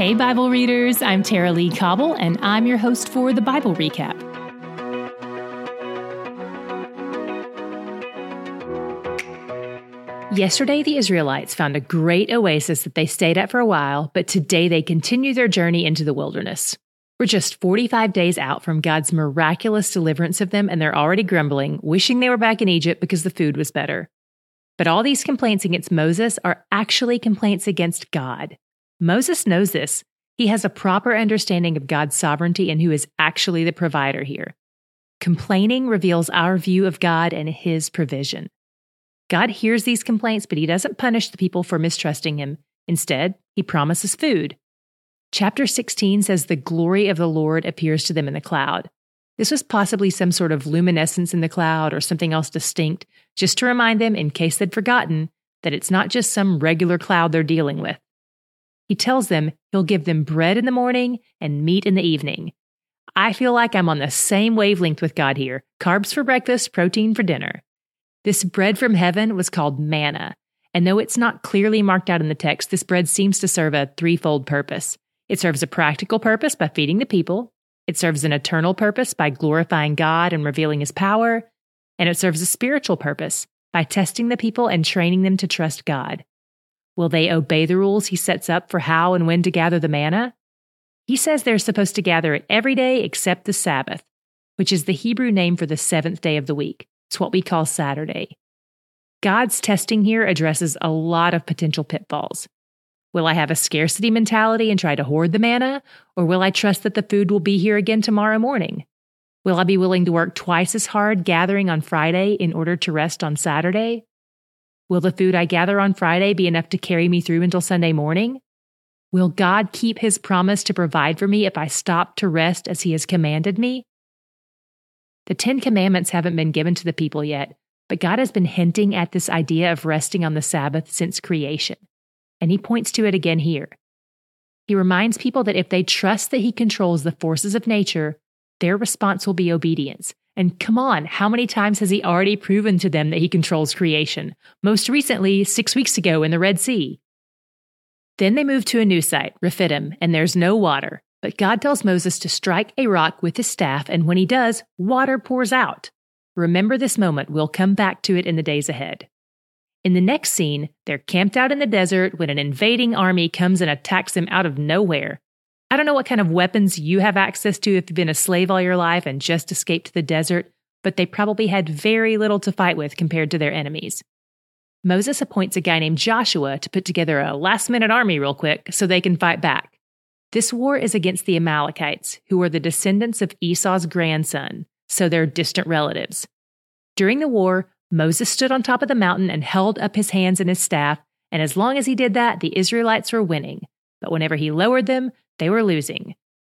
Hey, Bible readers, I'm Tara-Leigh Cobble, and I'm your host for the Bible Recap. Yesterday, the Israelites found a great oasis that they stayed at for a while, but today they continue their journey into the wilderness. We're just 45 days out from God's miraculous deliverance of them, and they're already grumbling, wishing they were back in Egypt because the food was better. But all these complaints against Moses are actually complaints against God. Moses knows this. He has a proper understanding of God's sovereignty and who is actually the provider here. Complaining reveals our view of God and his provision. God hears these complaints, but he doesn't punish the people for mistrusting him. Instead, he promises food. Chapter 16 says the glory of the Lord appears to them in the cloud. This was possibly some sort of luminescence in the cloud or something else distinct, just to remind them, in case they'd forgotten, that it's not just some regular cloud they're dealing with. He tells them he'll give them bread in the morning and meat in the evening. I feel like I'm on the same wavelength with God here carbs for breakfast, protein for dinner. This bread from heaven was called manna, and though it's not clearly marked out in the text, this bread seems to serve a threefold purpose. It serves a practical purpose by feeding the people, it serves an eternal purpose by glorifying God and revealing his power. And it serves a spiritual purpose by testing the people and training them to trust God. Will they obey the rules he sets up for how and when to gather the manna? He says they're supposed to gather it every day except the Sabbath, which is the Hebrew name for the seventh day of the week. It's what we call Saturday. God's testing here addresses a lot of potential pitfalls. Will I have a scarcity mentality and try to hoard the manna? Or will I trust that the food will be here again tomorrow morning? Will I be willing to work twice as hard gathering on Friday in order to rest on Saturday? Will the food I gather on Friday be enough to carry me through until Sunday morning? Will God keep his promise to provide for me if I stop to rest as he has commanded me? The Ten Commandments haven't been given to the people yet, but God has been hinting at this idea of resting on the Sabbath since creation and he points to it again here. He reminds people that if they trust that he controls the forces of nature, their response will be obedience. And come on, how many times has he already proven to them that he controls creation? Most recently, six weeks ago in the Red Sea. Then they move to a new site, Rephidim, and there's no water. But God tells Moses to strike a rock with his staff, and when he does, water pours out. Remember this moment. We'll come back to it in the days ahead. In the next scene, they're camped out in the desert when an invading army comes and attacks them out of nowhere. I don't know what kind of weapons you have access to if you've been a slave all your life and just escaped the desert, but they probably had very little to fight with compared to their enemies. Moses appoints a guy named Joshua to put together a last minute army real quick so they can fight back. This war is against the Amalekites, who are the descendants of Esau's grandson, so they're distant relatives. During the war, Moses stood on top of the mountain and held up his hands and his staff, and as long as he did that, the Israelites were winning. But whenever he lowered them, they were losing.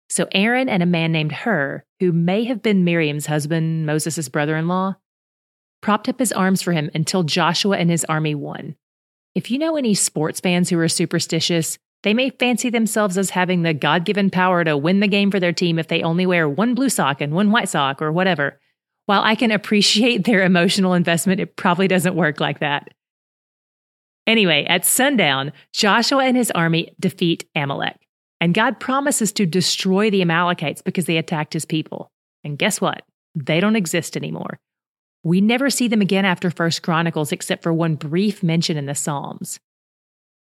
So Aaron and a man named Hur, who may have been Miriam's husband, Moses' brother in law, propped up his arms for him until Joshua and his army won. If you know any sports fans who are superstitious, they may fancy themselves as having the God given power to win the game for their team if they only wear one blue sock and one white sock or whatever. While I can appreciate their emotional investment, it probably doesn't work like that. Anyway, at sundown, Joshua and his army defeat Amalek. And God promises to destroy the Amalekites because they attacked his people. And guess what? They don't exist anymore. We never see them again after First Chronicles except for one brief mention in the Psalms.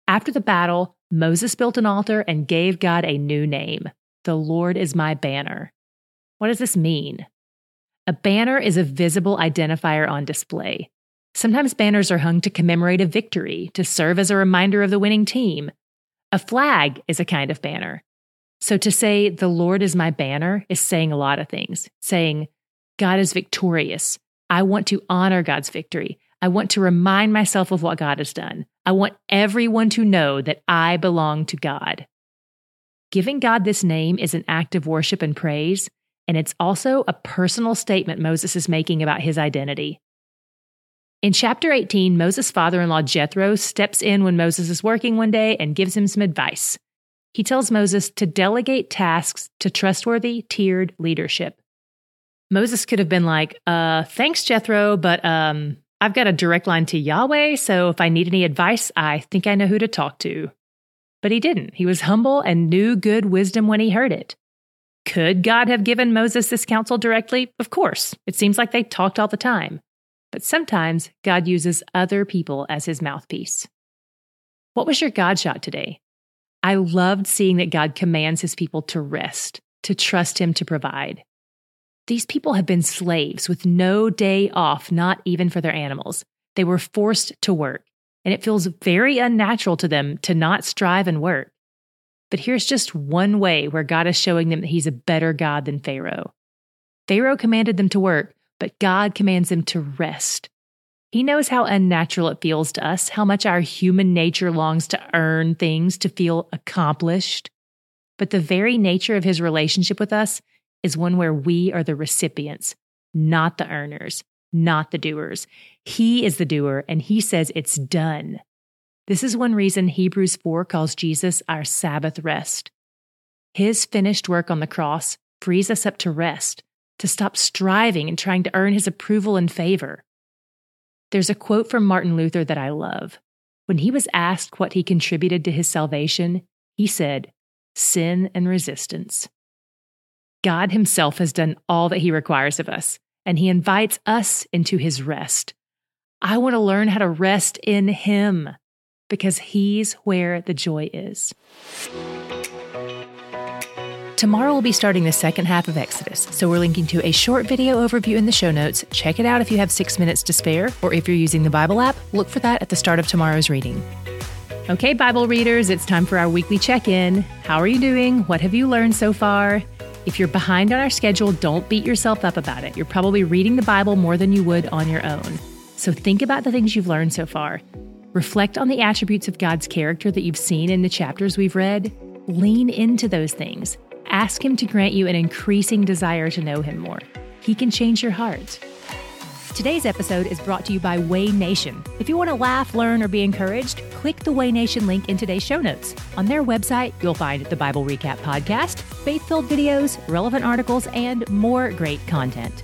After the battle, Moses built an altar and gave God a new name. The Lord is my banner. What does this mean? A banner is a visible identifier on display. Sometimes banners are hung to commemorate a victory, to serve as a reminder of the winning team. A flag is a kind of banner. So to say, the Lord is my banner, is saying a lot of things. Saying, God is victorious. I want to honor God's victory. I want to remind myself of what God has done. I want everyone to know that I belong to God. Giving God this name is an act of worship and praise, and it's also a personal statement Moses is making about his identity. In chapter 18, Moses' father in law Jethro steps in when Moses is working one day and gives him some advice. He tells Moses to delegate tasks to trustworthy, tiered leadership. Moses could have been like, uh, thanks, Jethro, but um, I've got a direct line to Yahweh, so if I need any advice, I think I know who to talk to. but he didn't. He was humble and knew good wisdom when he heard it. Could God have given Moses this counsel directly? Of course. It seems like they talked all the time. But sometimes God uses other people as his mouthpiece. What was your God shot today? I loved seeing that God commands his people to rest, to trust him to provide. These people have been slaves with no day off, not even for their animals. They were forced to work, and it feels very unnatural to them to not strive and work. But here's just one way where God is showing them that he's a better God than Pharaoh. Pharaoh commanded them to work, but God commands them to rest. He knows how unnatural it feels to us, how much our human nature longs to earn things, to feel accomplished. But the very nature of his relationship with us is one where we are the recipients, not the earners, not the doers. He is the doer, and he says it's done. This is one reason Hebrews 4 calls Jesus our Sabbath rest. His finished work on the cross frees us up to rest, to stop striving and trying to earn his approval and favor. There's a quote from Martin Luther that I love. When he was asked what he contributed to his salvation, he said, Sin and resistance. God himself has done all that he requires of us, and he invites us into his rest. I want to learn how to rest in him because He's where the joy is. Tomorrow we'll be starting the second half of Exodus, so we're linking to a short video overview in the show notes. Check it out if you have six minutes to spare, or if you're using the Bible app, look for that at the start of tomorrow's reading. Okay, Bible readers, it's time for our weekly check in. How are you doing? What have you learned so far? If you're behind on our schedule, don't beat yourself up about it. You're probably reading the Bible more than you would on your own. So think about the things you've learned so far. Reflect on the attributes of God's character that you've seen in the chapters we've read. Lean into those things. Ask Him to grant you an increasing desire to know Him more. He can change your heart. Today's episode is brought to you by Way Nation. If you want to laugh, learn, or be encouraged, click the Way Nation link in today's show notes. On their website, you'll find the Bible Recap Podcast, faith filled videos, relevant articles, and more great content.